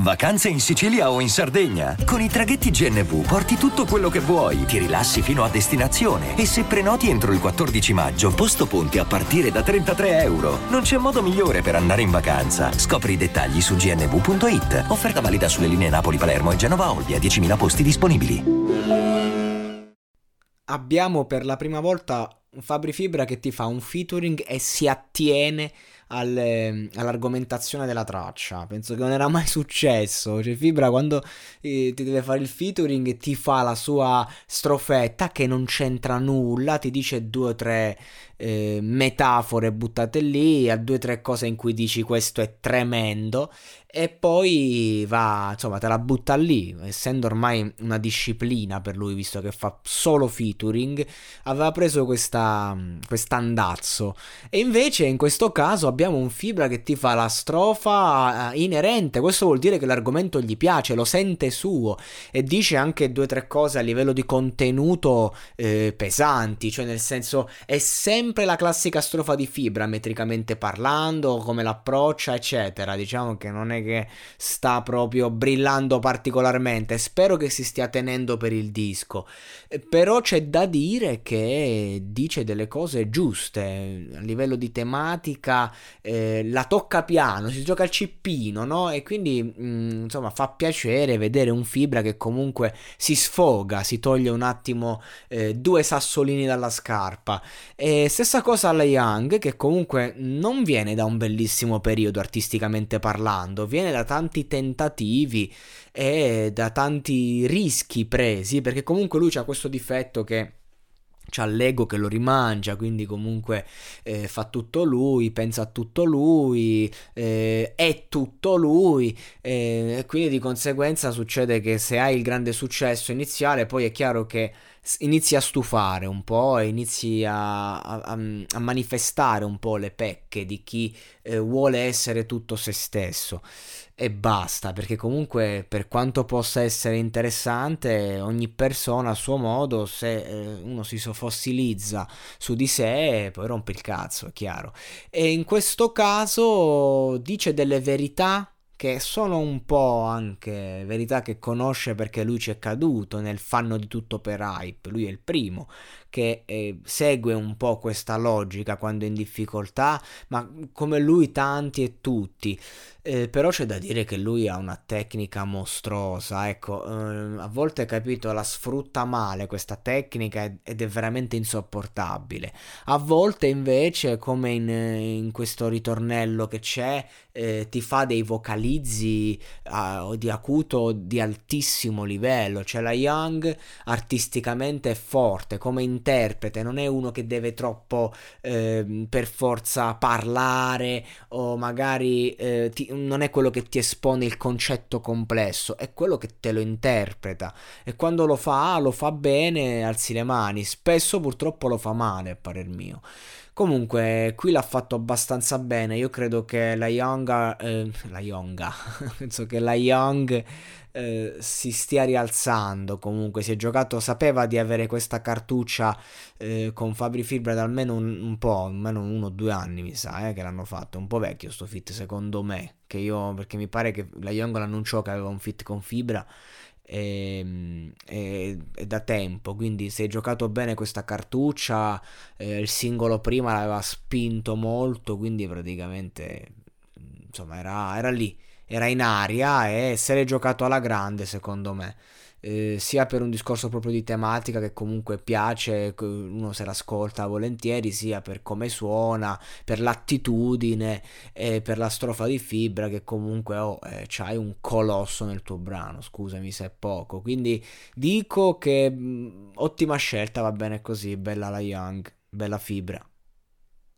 Vacanze in Sicilia o in Sardegna? Con i traghetti GNV porti tutto quello che vuoi, ti rilassi fino a destinazione e se prenoti entro il 14 maggio, posto ponti a partire da 33 euro. Non c'è modo migliore per andare in vacanza. Scopri i dettagli su gnv.it. Offerta valida sulle linee Napoli-Palermo e Genova-Olbia, 10.000 posti disponibili. Abbiamo per la prima volta un Fabri Fibra che ti fa un featuring e si attiene alle, all'argomentazione della traccia. Penso che non era mai successo. Cioè, Fibra quando eh, ti deve fare il featuring ti fa la sua strofetta che non c'entra nulla, ti dice due o tre eh, metafore buttate lì, a due o tre cose in cui dici questo è tremendo e poi va, insomma, te la butta lì, essendo ormai una disciplina per lui, visto che fa solo featuring, aveva preso questa andazzo. E invece in questo caso abbiamo un Fibra che ti fa la strofa eh, inerente, questo vuol dire che l'argomento gli piace, lo sente suo e dice anche due o tre cose a livello di contenuto eh, pesanti, cioè nel senso è sempre la classica strofa di Fibra, metricamente parlando, come l'approccia, eccetera. Diciamo che non è che sta proprio brillando particolarmente. Spero che si stia tenendo per il disco. Eh, però c'è da dire che dice delle cose giuste a livello di tematica, eh, la tocca piano, si gioca al cippino, no? E quindi mh, mm, insomma fa piacere vedere un Fibra che comunque si sfoga, si toglie un attimo eh, due sassolini dalla scarpa. E stessa cosa alla Young che comunque non viene da un bellissimo periodo artisticamente parlando, viene da tanti tentativi e da tanti rischi presi, perché comunque lui ha questo difetto che c'ha l'ego che lo rimangia, quindi comunque eh, fa tutto lui, pensa a tutto lui, eh, è tutto lui, eh, e quindi di conseguenza succede che se hai il grande successo iniziale, poi è chiaro che inizi a stufare un po' e inizi a, a, a manifestare un po' le pecche di chi eh, vuole essere tutto se stesso e basta, perché comunque per quanto possa essere interessante, ogni persona a suo modo, se eh, uno si fossilizza su di sé, poi rompe il cazzo, è chiaro. E in questo caso dice delle verità che sono un po' anche verità che conosce perché lui ci è caduto nel fanno di tutto per hype, lui è il primo che eh, segue un po' questa logica quando è in difficoltà, ma come lui tanti e tutti. Eh, però c'è da dire che lui ha una tecnica mostruosa, ecco, eh, a volte capito la sfrutta male questa tecnica ed è veramente insopportabile. A volte invece, come in, in questo ritornello che c'è, eh, ti fa dei vocalizzi uh, di acuto di altissimo livello, cioè la Young artisticamente è forte come interprete, non è uno che deve troppo eh, per forza parlare o magari eh, ti, non è quello che ti espone il concetto complesso, è quello che te lo interpreta e quando lo fa lo fa bene, alzi le mani, spesso purtroppo lo fa male a parer mio. Comunque, qui l'ha fatto abbastanza bene. Io credo che la Young. Eh, la Young. penso che la Young eh, si stia rialzando. Comunque, si è giocato. Sapeva di avere questa cartuccia eh, con Fabri Fibra da almeno un, un po', almeno uno o due anni, mi sa, eh, che l'hanno fatto. Un po' vecchio sto fit, secondo me. Che io, perché mi pare che la Young l'annunciò che aveva un fit con Fibra e, ehm, e, e, da tempo quindi se hai giocato bene questa cartuccia eh, il singolo prima l'aveva spinto molto quindi praticamente insomma era, era lì era in aria e se l'è giocato alla grande secondo me eh, sia per un discorso proprio di tematica che comunque piace, uno se l'ascolta volentieri, sia per come suona, per l'attitudine e per la strofa di fibra che comunque oh, eh, c'hai un colosso nel tuo brano, scusami se è poco. Quindi dico che mh, ottima scelta, va bene così, bella la Young, bella fibra.